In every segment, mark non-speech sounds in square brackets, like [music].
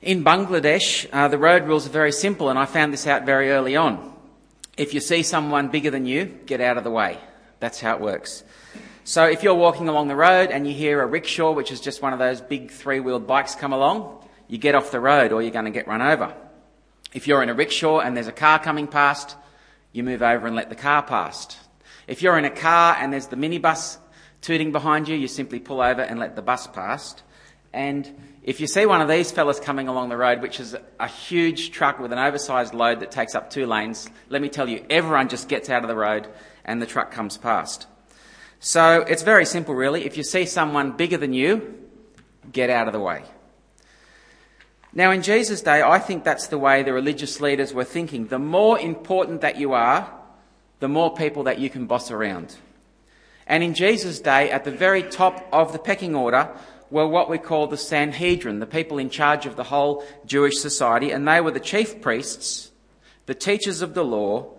In Bangladesh, uh, the road rules are very simple, and I found this out very early on. If you see someone bigger than you, get out of the way. That's how it works. So if you're walking along the road and you hear a rickshaw, which is just one of those big three wheeled bikes, come along, you get off the road or you're going to get run over. If you're in a rickshaw and there's a car coming past, you move over and let the car past. If you're in a car and there's the minibus tooting behind you, you simply pull over and let the bus past. And if you see one of these fellas coming along the road, which is a huge truck with an oversized load that takes up two lanes, let me tell you, everyone just gets out of the road and the truck comes past. So it's very simple, really. If you see someone bigger than you, get out of the way. Now, in Jesus' day, I think that's the way the religious leaders were thinking. The more important that you are, the more people that you can boss around. And in Jesus' day, at the very top of the pecking order were what we call the Sanhedrin, the people in charge of the whole Jewish society, and they were the chief priests, the teachers of the law,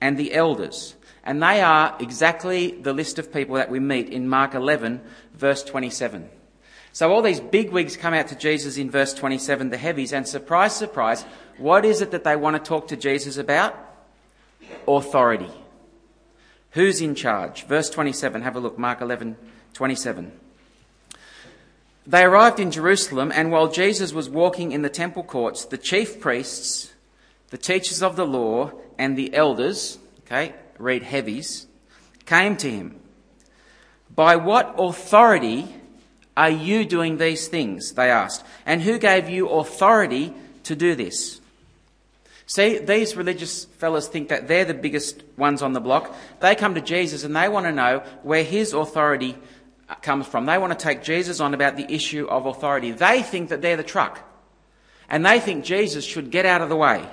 and the elders. And they are exactly the list of people that we meet in Mark 11, verse 27. So all these big wigs come out to Jesus in verse 27, the heavies, and surprise, surprise, what is it that they want to talk to Jesus about? Authority. Who's in charge? Verse 27, have a look, Mark 11, 27. They arrived in Jerusalem, and while Jesus was walking in the temple courts, the chief priests, the teachers of the law, and the elders, okay, read heavies, came to him. By what authority are you doing these things? They asked. And who gave you authority to do this? See, these religious fellows think that they're the biggest ones on the block. They come to Jesus and they want to know where his authority Uh, comes from. They want to take Jesus on about the issue of authority. They think that they're the truck. And they think Jesus should get out of the way.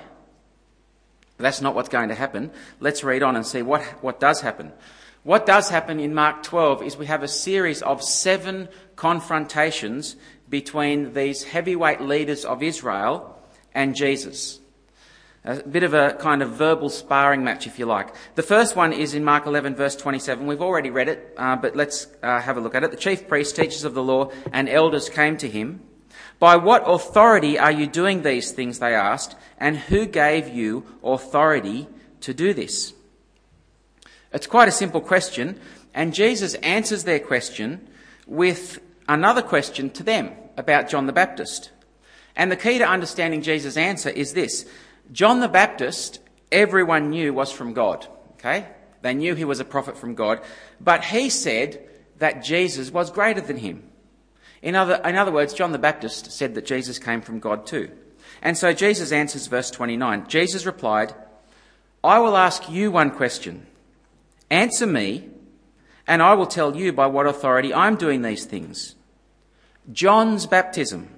But that's not what's going to happen. Let's read on and see what, what does happen. What does happen in Mark 12 is we have a series of seven confrontations between these heavyweight leaders of Israel and Jesus. A bit of a kind of verbal sparring match, if you like. The first one is in Mark 11, verse 27. We've already read it, uh, but let's uh, have a look at it. The chief priests, teachers of the law, and elders came to him. By what authority are you doing these things? They asked. And who gave you authority to do this? It's quite a simple question, and Jesus answers their question with another question to them about John the Baptist. And the key to understanding Jesus' answer is this John the Baptist, everyone knew was from God. Okay? They knew he was a prophet from God. But he said that Jesus was greater than him. In other, in other words, John the Baptist said that Jesus came from God too. And so Jesus answers verse 29. Jesus replied, I will ask you one question. Answer me, and I will tell you by what authority I'm doing these things. John's baptism,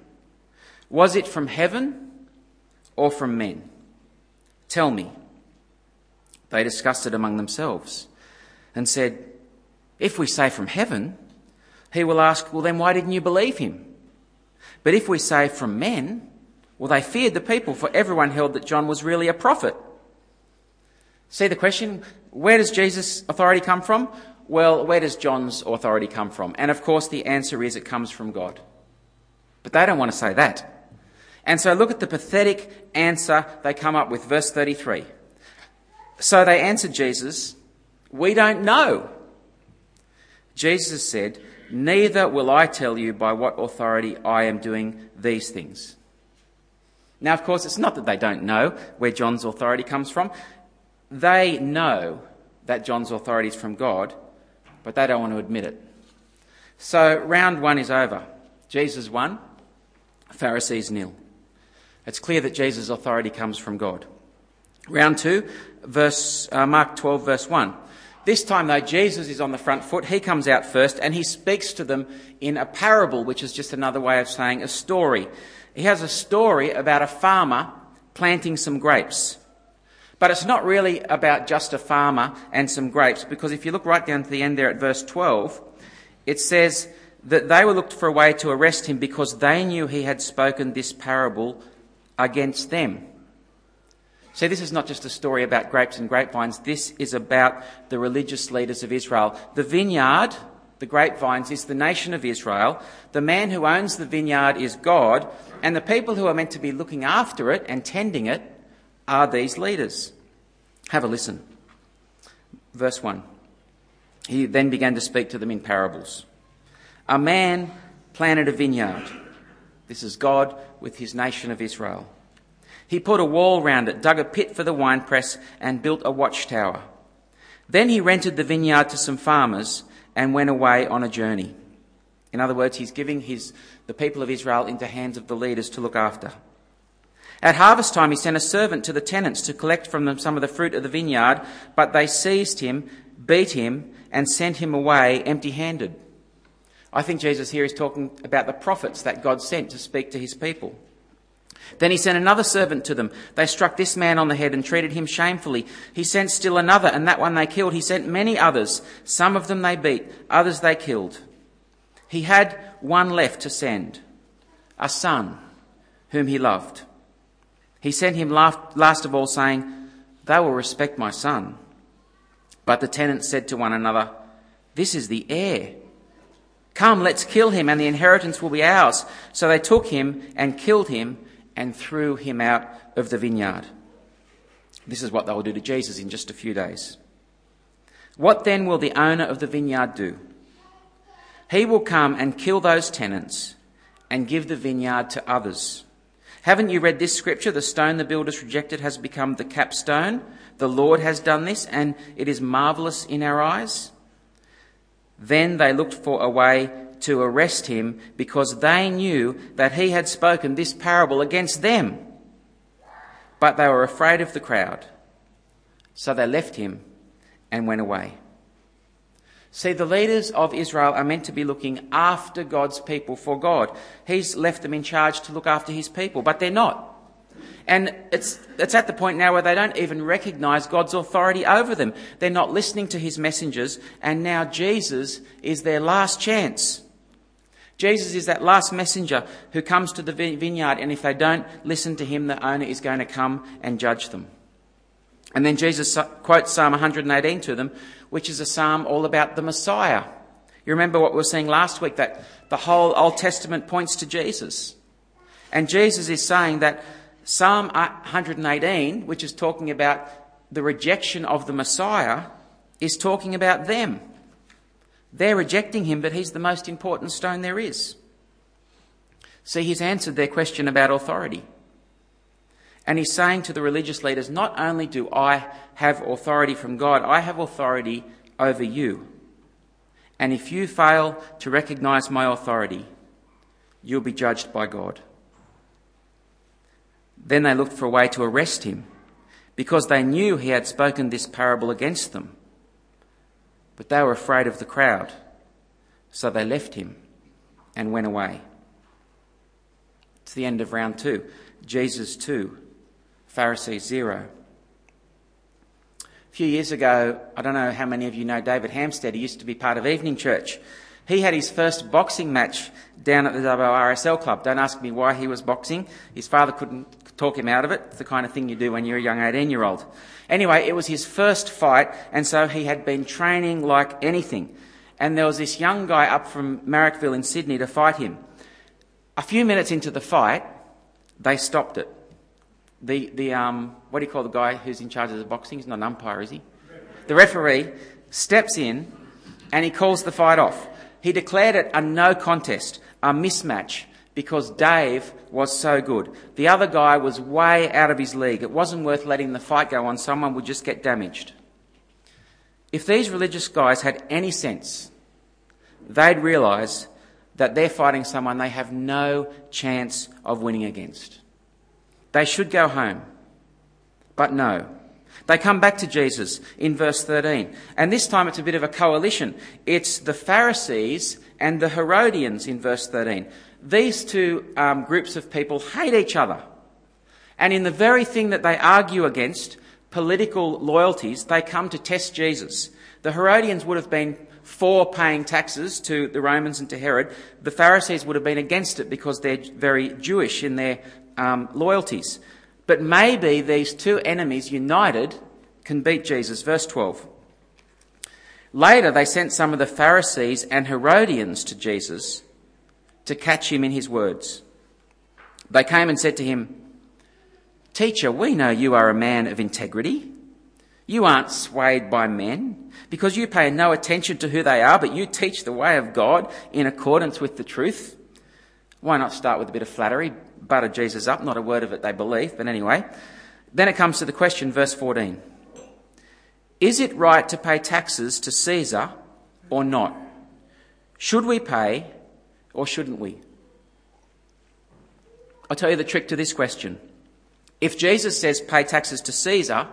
was it from heaven or from men? Tell me. They discussed it among themselves and said, If we say from heaven, he will ask, Well, then why didn't you believe him? But if we say from men, well, they feared the people, for everyone held that John was really a prophet. See the question? Where does Jesus' authority come from? Well, where does John's authority come from? And of course, the answer is it comes from God. But they don't want to say that. And so look at the pathetic answer they come up with, verse 33. So they answered Jesus, We don't know. Jesus said, Neither will I tell you by what authority I am doing these things. Now, of course, it's not that they don't know where John's authority comes from. They know that John's authority is from God, but they don't want to admit it. So, round one is over. Jesus won, Pharisees nil. It's clear that Jesus' authority comes from God. Round two, verse, uh, Mark 12, verse 1. This time, though, Jesus is on the front foot. He comes out first and he speaks to them in a parable, which is just another way of saying a story. He has a story about a farmer planting some grapes. But it's not really about just a farmer and some grapes, because if you look right down to the end there at verse 12, it says that they were looked for a way to arrest him because they knew he had spoken this parable against them. See, this is not just a story about grapes and grapevines. This is about the religious leaders of Israel. The vineyard the grapevines, is the nation of Israel. The man who owns the vineyard is God, and the people who are meant to be looking after it and tending it are these leaders. Have a listen. Verse 1. He then began to speak to them in parables. A man planted a vineyard. This is God with his nation of Israel. He put a wall round it, dug a pit for the winepress, and built a watchtower. Then he rented the vineyard to some farmers and went away on a journey. In other words, he's giving his, the people of Israel into the hands of the leaders to look after. At harvest time, he sent a servant to the tenants to collect from them some of the fruit of the vineyard, but they seized him, beat him, and sent him away empty handed. I think Jesus here is talking about the prophets that God sent to speak to his people. Then he sent another servant to them. They struck this man on the head and treated him shamefully. He sent still another, and that one they killed. He sent many others. Some of them they beat, others they killed. He had one left to send, a son whom he loved. He sent him last of all, saying, They will respect my son. But the tenants said to one another, This is the heir. Come, let's kill him, and the inheritance will be ours. So they took him and killed him and threw him out of the vineyard. This is what they will do to Jesus in just a few days. What then will the owner of the vineyard do? He will come and kill those tenants and give the vineyard to others. Haven't you read this scripture? The stone the builders rejected has become the capstone. The Lord has done this, and it is marvelous in our eyes. Then they looked for a way to arrest him because they knew that he had spoken this parable against them. But they were afraid of the crowd. So they left him and went away. See, the leaders of Israel are meant to be looking after God's people for God. He's left them in charge to look after his people, but they're not. And it's, it's at the point now where they don't even recognize God's authority over them. They're not listening to his messengers, and now Jesus is their last chance. Jesus is that last messenger who comes to the vineyard, and if they don't listen to him, the owner is going to come and judge them. And then Jesus quotes Psalm 118 to them, which is a psalm all about the Messiah. You remember what we were saying last week that the whole Old Testament points to Jesus. And Jesus is saying that Psalm 118, which is talking about the rejection of the Messiah, is talking about them. They're rejecting him, but he's the most important stone there is. See, he's answered their question about authority. And he's saying to the religious leaders, not only do I have authority from God, I have authority over you. And if you fail to recognize my authority, you'll be judged by God. Then they looked for a way to arrest him because they knew he had spoken this parable against them. But they were afraid of the crowd, so they left him and went away. It's the end of round two. Jesus two, Pharisees zero. A few years ago, I don't know how many of you know David Hampstead, He used to be part of Evening Church. He had his first boxing match down at the WRSL club. Don't ask me why he was boxing. His father couldn't talk him out of it. It's the kind of thing you do when you're a young 18 year old. Anyway, it was his first fight, and so he had been training like anything. And there was this young guy up from Marrickville in Sydney to fight him. A few minutes into the fight, they stopped it. The, the um, what do you call the guy who's in charge of the boxing? He's not an umpire, is he? The referee steps in and he calls the fight off. He declared it a no contest, a mismatch, because Dave was so good. The other guy was way out of his league. It wasn't worth letting the fight go on. Someone would just get damaged. If these religious guys had any sense, they'd realise that they're fighting someone they have no chance of winning against. They should go home. But no. They come back to Jesus in verse 13. And this time it's a bit of a coalition. It's the Pharisees and the Herodians in verse 13 these two um, groups of people hate each other. And in the very thing that they argue against, political loyalties, they come to test Jesus. The Herodians would have been for paying taxes to the Romans and to Herod. The Pharisees would have been against it because they're very Jewish in their um, loyalties. But maybe these two enemies united can beat Jesus. Verse 12. Later, they sent some of the Pharisees and Herodians to Jesus to catch him in his words. They came and said to him, Teacher, we know you are a man of integrity. You aren't swayed by men because you pay no attention to who they are, but you teach the way of God in accordance with the truth. Why not start with a bit of flattery? Butter Jesus up, not a word of it they believe, but anyway. Then it comes to the question, verse 14. Is it right to pay taxes to Caesar or not? Should we pay or shouldn't we? I'll tell you the trick to this question. If Jesus says pay taxes to Caesar,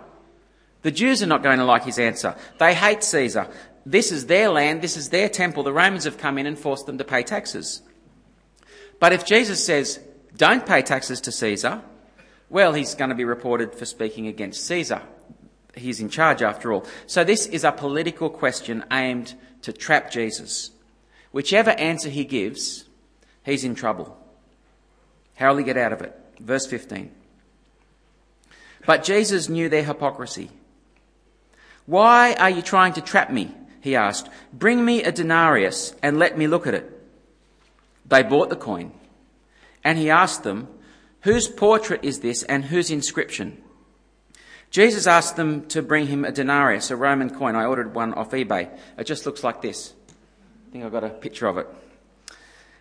the Jews are not going to like his answer. They hate Caesar. This is their land, this is their temple. The Romans have come in and forced them to pay taxes. But if Jesus says don't pay taxes to Caesar, well, he's going to be reported for speaking against Caesar. He's in charge after all. So this is a political question aimed to trap Jesus. Whichever answer he gives, he's in trouble. How will he get out of it? Verse 15. But Jesus knew their hypocrisy. Why are you trying to trap me? He asked. Bring me a denarius and let me look at it. They bought the coin. And he asked them, Whose portrait is this and whose inscription? Jesus asked them to bring him a denarius, a Roman coin. I ordered one off eBay. It just looks like this. I think I've got a picture of it.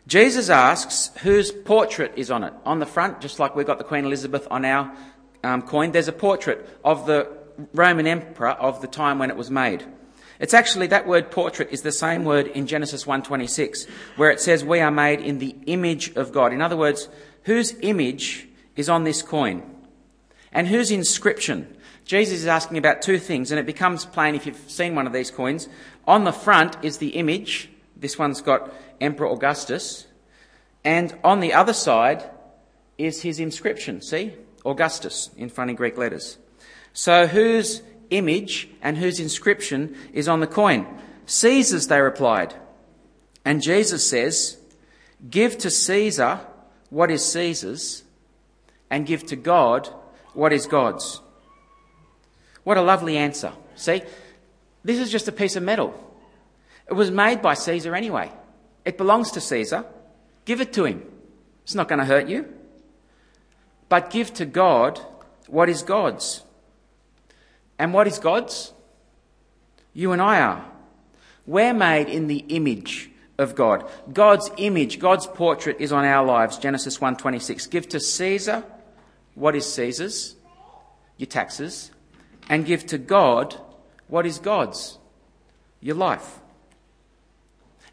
Jesus asks whose portrait is on it. On the front, just like we've got the Queen Elizabeth on our um, coin, there's a portrait of the Roman emperor of the time when it was made. It's actually that word portrait is the same word in Genesis 1:26 where it says we are made in the image of God. In other words, whose image is on this coin? And whose inscription? Jesus is asking about two things, and it becomes plain if you've seen one of these coins. On the front is the image. This one's got Emperor Augustus. And on the other side is his inscription. See? Augustus in funny Greek letters. So whose image and whose inscription is on the coin? Caesar's, they replied. And Jesus says, Give to Caesar what is Caesar's, and give to God what is God's. What a lovely answer. See, this is just a piece of metal. It was made by Caesar anyway. It belongs to Caesar. Give it to him. It's not going to hurt you. But give to God what is God's. And what is God's? You and I are. We're made in the image of God. God's image, God's portrait is on our lives. Genesis 1:26. Give to Caesar what is Caesar's, your taxes, and give to God what is God's? Your life.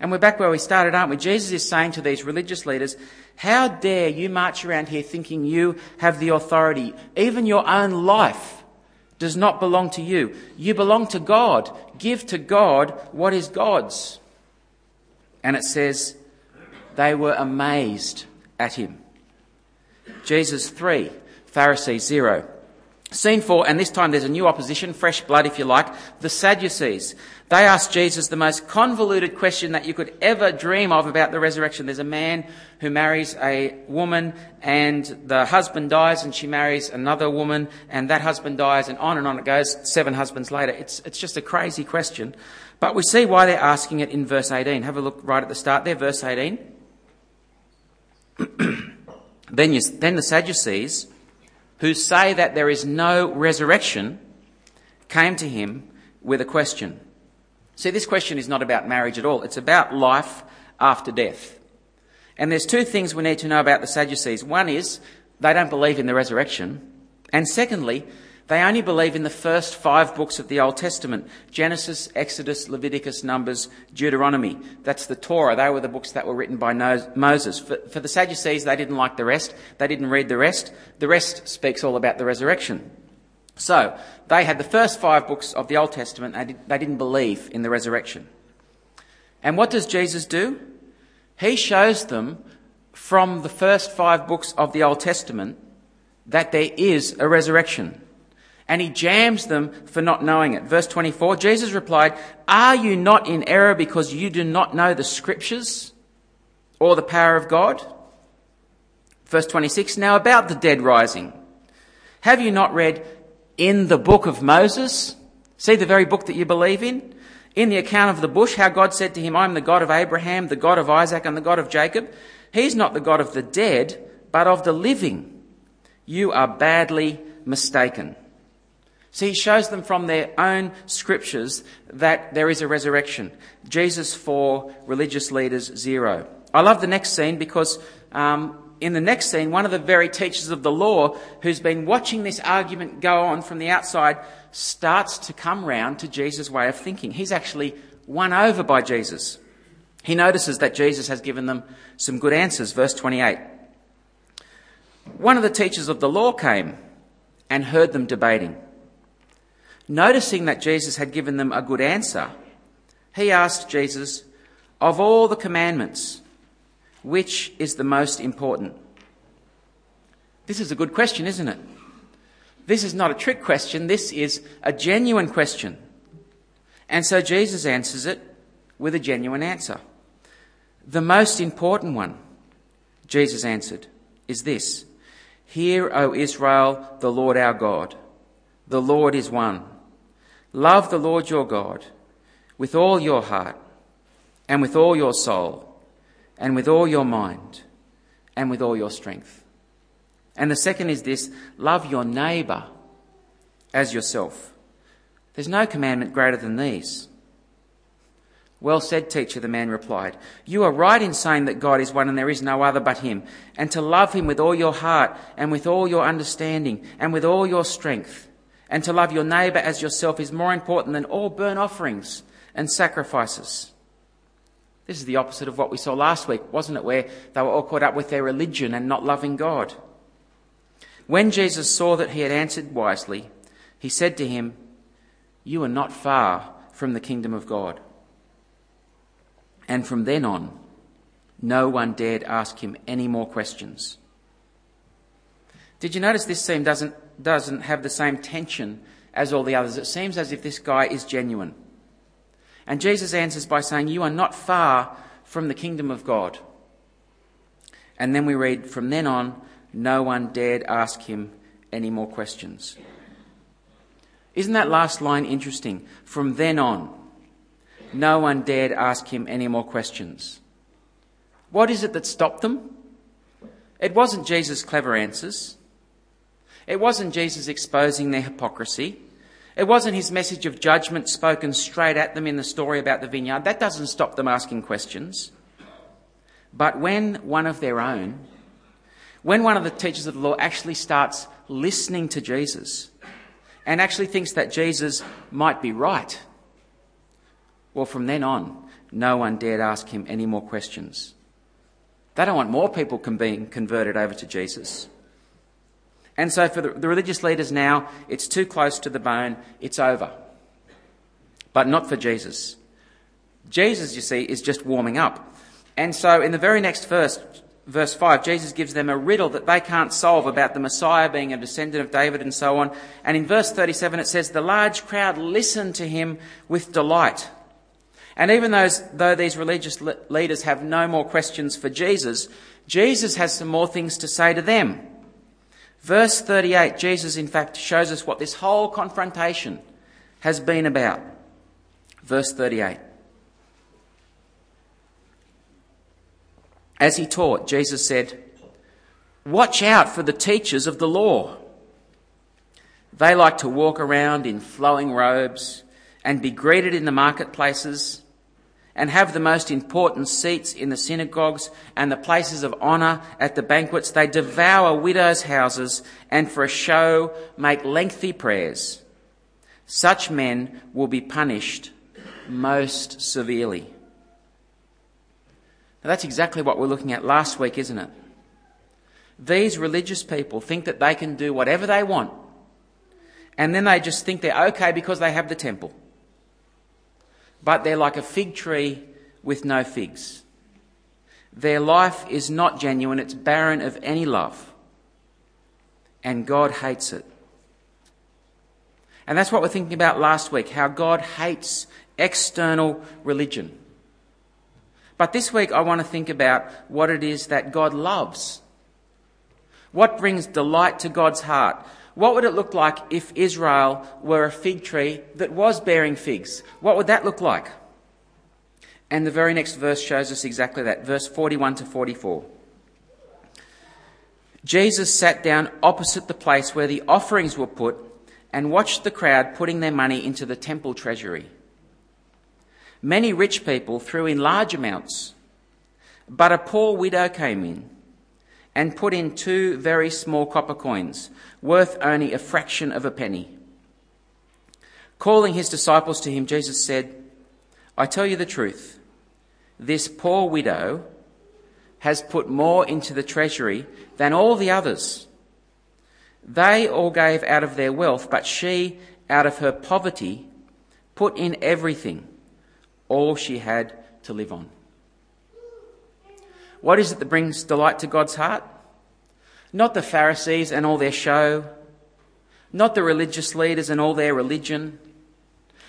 And we're back where we started, aren't we? Jesus is saying to these religious leaders, How dare you march around here thinking you have the authority? Even your own life does not belong to you. You belong to God. Give to God what is God's. And it says, They were amazed at him. Jesus 3, Pharisees 0. Scene four, and this time there's a new opposition, fresh blood if you like, the Sadducees. They asked Jesus the most convoluted question that you could ever dream of about the resurrection. There's a man who marries a woman and the husband dies and she marries another woman and that husband dies and on and on it goes seven husbands later. It's, it's just a crazy question. But we see why they're asking it in verse 18. Have a look right at the start there, verse 18. [clears throat] then, you, then the Sadducees who say that there is no resurrection came to him with a question. See, this question is not about marriage at all. It's about life after death. And there's two things we need to know about the Sadducees. One is they don't believe in the resurrection. And secondly, they only believe in the first five books of the Old Testament Genesis, Exodus, Leviticus, Numbers, Deuteronomy. That's the Torah. They were the books that were written by Moses. For, for the Sadducees, they didn't like the rest. They didn't read the rest. The rest speaks all about the resurrection. So, they had the first five books of the Old Testament. They, did, they didn't believe in the resurrection. And what does Jesus do? He shows them from the first five books of the Old Testament that there is a resurrection and he jams them for not knowing it. Verse 24, Jesus replied, Are you not in error because you do not know the scriptures or the power of God? Verse 26, Now about the dead rising. Have you not read in the book of Moses? See the very book that you believe in? In the account of the bush, how God said to him, I'm the God of Abraham, the God of Isaac, and the God of Jacob. He's not the God of the dead, but of the living. You are badly mistaken. See, he shows them from their own scriptures that there is a resurrection. Jesus four religious leaders 0. I love the next scene because um, in the next scene, one of the very teachers of the law who's been watching this argument go on from the outside starts to come round to Jesus' way of thinking. He's actually won over by Jesus. He notices that Jesus has given them some good answers. Verse 28. One of the teachers of the law came and heard them debating. Noticing that Jesus had given them a good answer, he asked Jesus, Of all the commandments, which is the most important? This is a good question, isn't it? This is not a trick question, this is a genuine question. And so Jesus answers it with a genuine answer. The most important one, Jesus answered, is this Hear, O Israel, the Lord our God. The Lord is one. Love the Lord your God with all your heart and with all your soul and with all your mind and with all your strength. And the second is this love your neighbour as yourself. There's no commandment greater than these. Well said, teacher, the man replied. You are right in saying that God is one and there is no other but Him, and to love Him with all your heart and with all your understanding and with all your strength, and to love your neighbour as yourself is more important than all burnt offerings and sacrifices. This is the opposite of what we saw last week, wasn't it? Where they were all caught up with their religion and not loving God. When Jesus saw that he had answered wisely, he said to him, You are not far from the kingdom of God. And from then on, no one dared ask him any more questions. Did you notice this scene doesn't, doesn't have the same tension as all the others? It seems as if this guy is genuine. And Jesus answers by saying, You are not far from the kingdom of God. And then we read, From then on, no one dared ask him any more questions. Isn't that last line interesting? From then on, no one dared ask him any more questions. What is it that stopped them? It wasn't Jesus' clever answers. It wasn't Jesus exposing their hypocrisy. It wasn't his message of judgment spoken straight at them in the story about the vineyard. That doesn't stop them asking questions. But when one of their own, when one of the teachers of the law actually starts listening to Jesus and actually thinks that Jesus might be right, well, from then on, no one dared ask him any more questions. They don't want more people being converted over to Jesus. And so for the, religious leaders now, it's too close to the bone, it's over. But not for Jesus. Jesus, you see, is just warming up. And so in the very next verse, verse 5, Jesus gives them a riddle that they can't solve about the Messiah being a descendant of David and so on. And in verse 37 it says, The large crowd listened to him with delight. And even those, though these religious leaders have no more questions for Jesus, Jesus has some more things to say to them. Verse 38, Jesus in fact shows us what this whole confrontation has been about. Verse 38. As he taught, Jesus said, Watch out for the teachers of the law. They like to walk around in flowing robes and be greeted in the marketplaces and have the most important seats in the synagogues and the places of honour at the banquets. They devour widows' houses and for a show make lengthy prayers. Such men will be punished most severely. Now that's exactly what we're looking at last week, isn't it? These religious people think that they can do whatever they want, and then they just think they're okay because they have the temple but they're like a fig tree with no figs. Their life is not genuine, it's barren of any love. And God hates it. And that's what we're thinking about last week how God hates external religion. But this week I want to think about what it is that God loves. What brings delight to God's heart? What would it look like if Israel were a fig tree that was bearing figs? What would that look like? And the very next verse shows us exactly that. Verse 41 to 44. Jesus sat down opposite the place where the offerings were put and watched the crowd putting their money into the temple treasury. Many rich people threw in large amounts, but a poor widow came in and put in two very small copper coins, worth only a fraction of a penny. Calling his disciples to him, Jesus said, I tell you the truth. This poor widow has put more into the treasury than all the others. They all gave out of their wealth, but she, out of her poverty, put in everything, all she had to live on. What is it that brings delight to God's heart? Not the Pharisees and all their show, not the religious leaders and all their religion,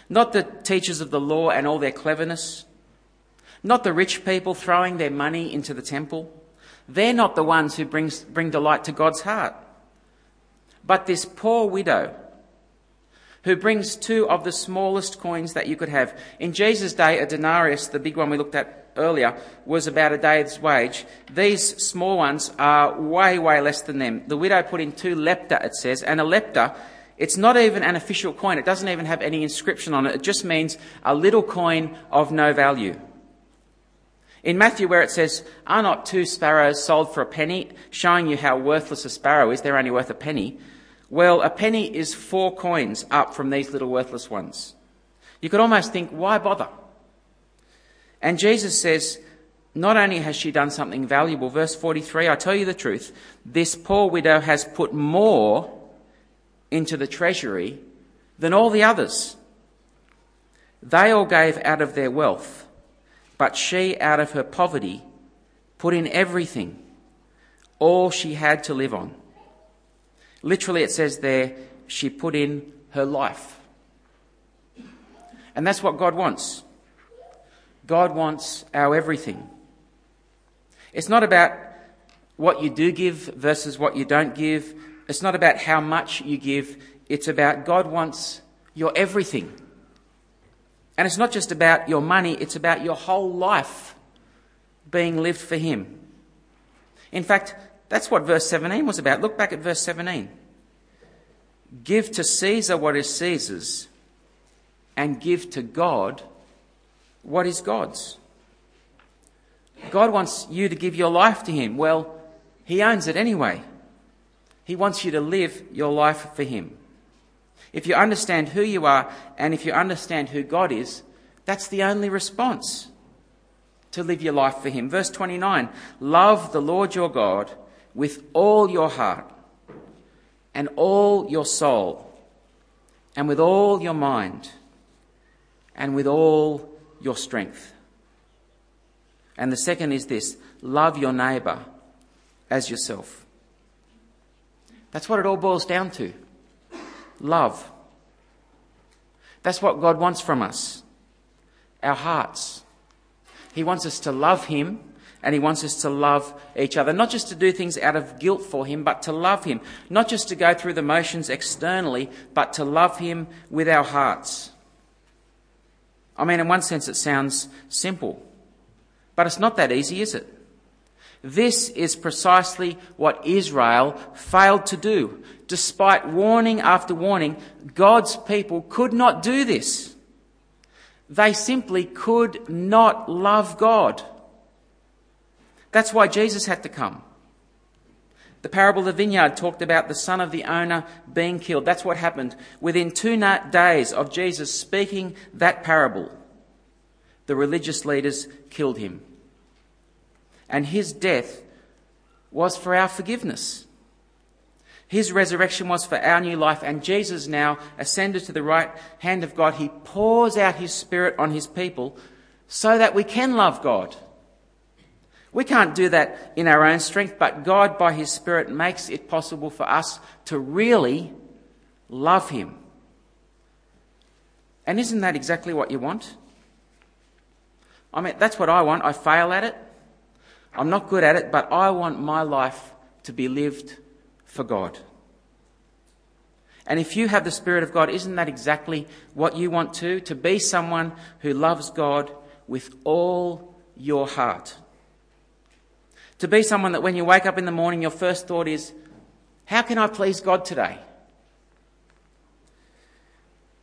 not the teachers of the law and all their cleverness, not the rich people throwing their money into the temple. They're not the ones who brings, bring delight to God's heart. But this poor widow who brings two of the smallest coins that you could have. In Jesus' day, a denarius, the big one we looked at earlier, was about a day's wage. These small ones are way, way less than them. The widow put in two lepta, it says, and a lepta, it's not even an official coin. It doesn't even have any inscription on it. It just means a little coin of no value. In Matthew, where it says, Are not two sparrows sold for a penny, showing you how worthless a sparrow is, they're only worth a penny. Well, a penny is four coins up from these little worthless ones. You could almost think, why bother? And Jesus says, not only has she done something valuable, verse 43, I tell you the truth, this poor widow has put more into the treasury than all the others. They all gave out of their wealth but she, out of her poverty, put in everything, all she had to live on. Literally, it says there, she put in her life. And that's what God wants. God wants our everything. It's not about what you do give versus what you don't give. It's not about how much you give. It's about God wants your everything. And it's not just about your money, it's about your whole life being lived for Him. In fact, that's what verse 17 was about. Look back at verse 17. Give to Caesar what is Caesar's, and give to God what is God's. God wants you to give your life to Him. Well, He owns it anyway. He wants you to live your life for Him. If you understand who you are and if you understand who God is, that's the only response to live your life for Him. Verse 29 Love the Lord your God with all your heart and all your soul and with all your mind and with all your strength. And the second is this love your neighbour as yourself. That's what it all boils down to love. That's what God wants from us our hearts. He wants us to love Him and He wants us to love each other. Not just to do things out of guilt for Him, but to love Him. Not just to go through the motions externally, but to love Him with our hearts. I mean, in one sense, it sounds simple, but it's not that easy, is it? This is precisely what Israel failed to do. Despite warning after warning, God's people could not do this. They simply could not love God. That's why Jesus had to come. The parable of the vineyard talked about the son of the owner being killed. That's what happened. Within two days of Jesus speaking that parable, the religious leaders killed him. And his death was for our forgiveness. His resurrection was for our new life, and Jesus now ascended to the right hand of God. He pours out his Spirit on his people so that we can love God. We can't do that in our own strength, but God, by his Spirit, makes it possible for us to really love him. And isn't that exactly what you want? I mean, that's what I want. I fail at it. I'm not good at it, but I want my life to be lived for God. And if you have the Spirit of God, isn't that exactly what you want to? To be someone who loves God with all your heart. To be someone that when you wake up in the morning, your first thought is, How can I please God today?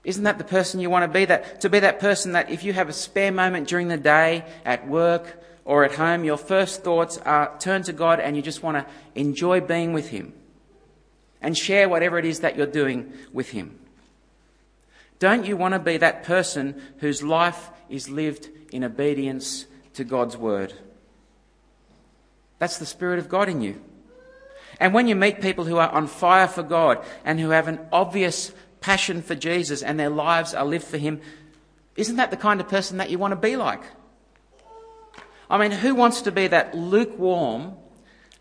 Isn't that the person you want to be? That, to be that person that if you have a spare moment during the day, at work, or at home, your first thoughts are turn to God and you just want to enjoy being with Him and share whatever it is that you're doing with Him. Don't you want to be that person whose life is lived in obedience to God's Word? That's the Spirit of God in you. And when you meet people who are on fire for God and who have an obvious passion for Jesus and their lives are lived for Him, isn't that the kind of person that you want to be like? I mean, who wants to be that lukewarm,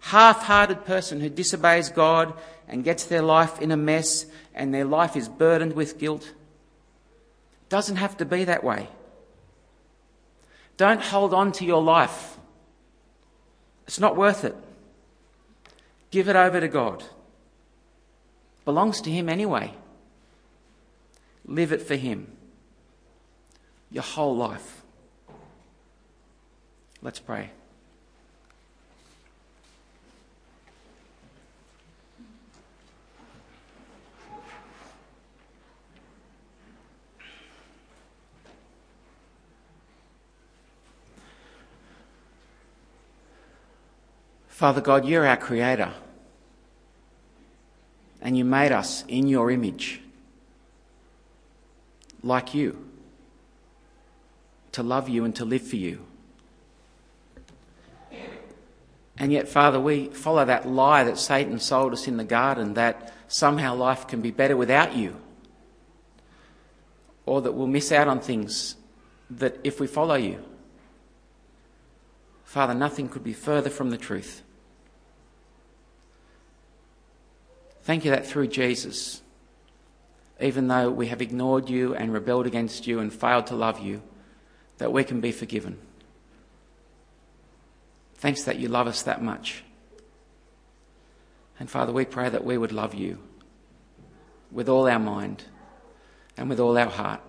half hearted person who disobeys God and gets their life in a mess and their life is burdened with guilt? Doesn't have to be that way. Don't hold on to your life. It's not worth it. Give it over to God. Belongs to Him anyway. Live it for Him. Your whole life. Let's pray. Father God, you're our creator. And you made us in your image, like you, to love you and to live for you. And yet, Father, we follow that lie that Satan sold us in the garden that somehow life can be better without you. Or that we'll miss out on things that if we follow you. Father, nothing could be further from the truth. Thank you that through Jesus, even though we have ignored you and rebelled against you and failed to love you, that we can be forgiven. Thanks that you love us that much. And Father, we pray that we would love you with all our mind and with all our heart.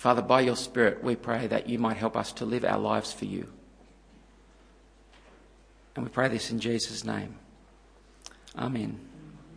Father, by your Spirit, we pray that you might help us to live our lives for you. And we pray this in Jesus' name. Amen.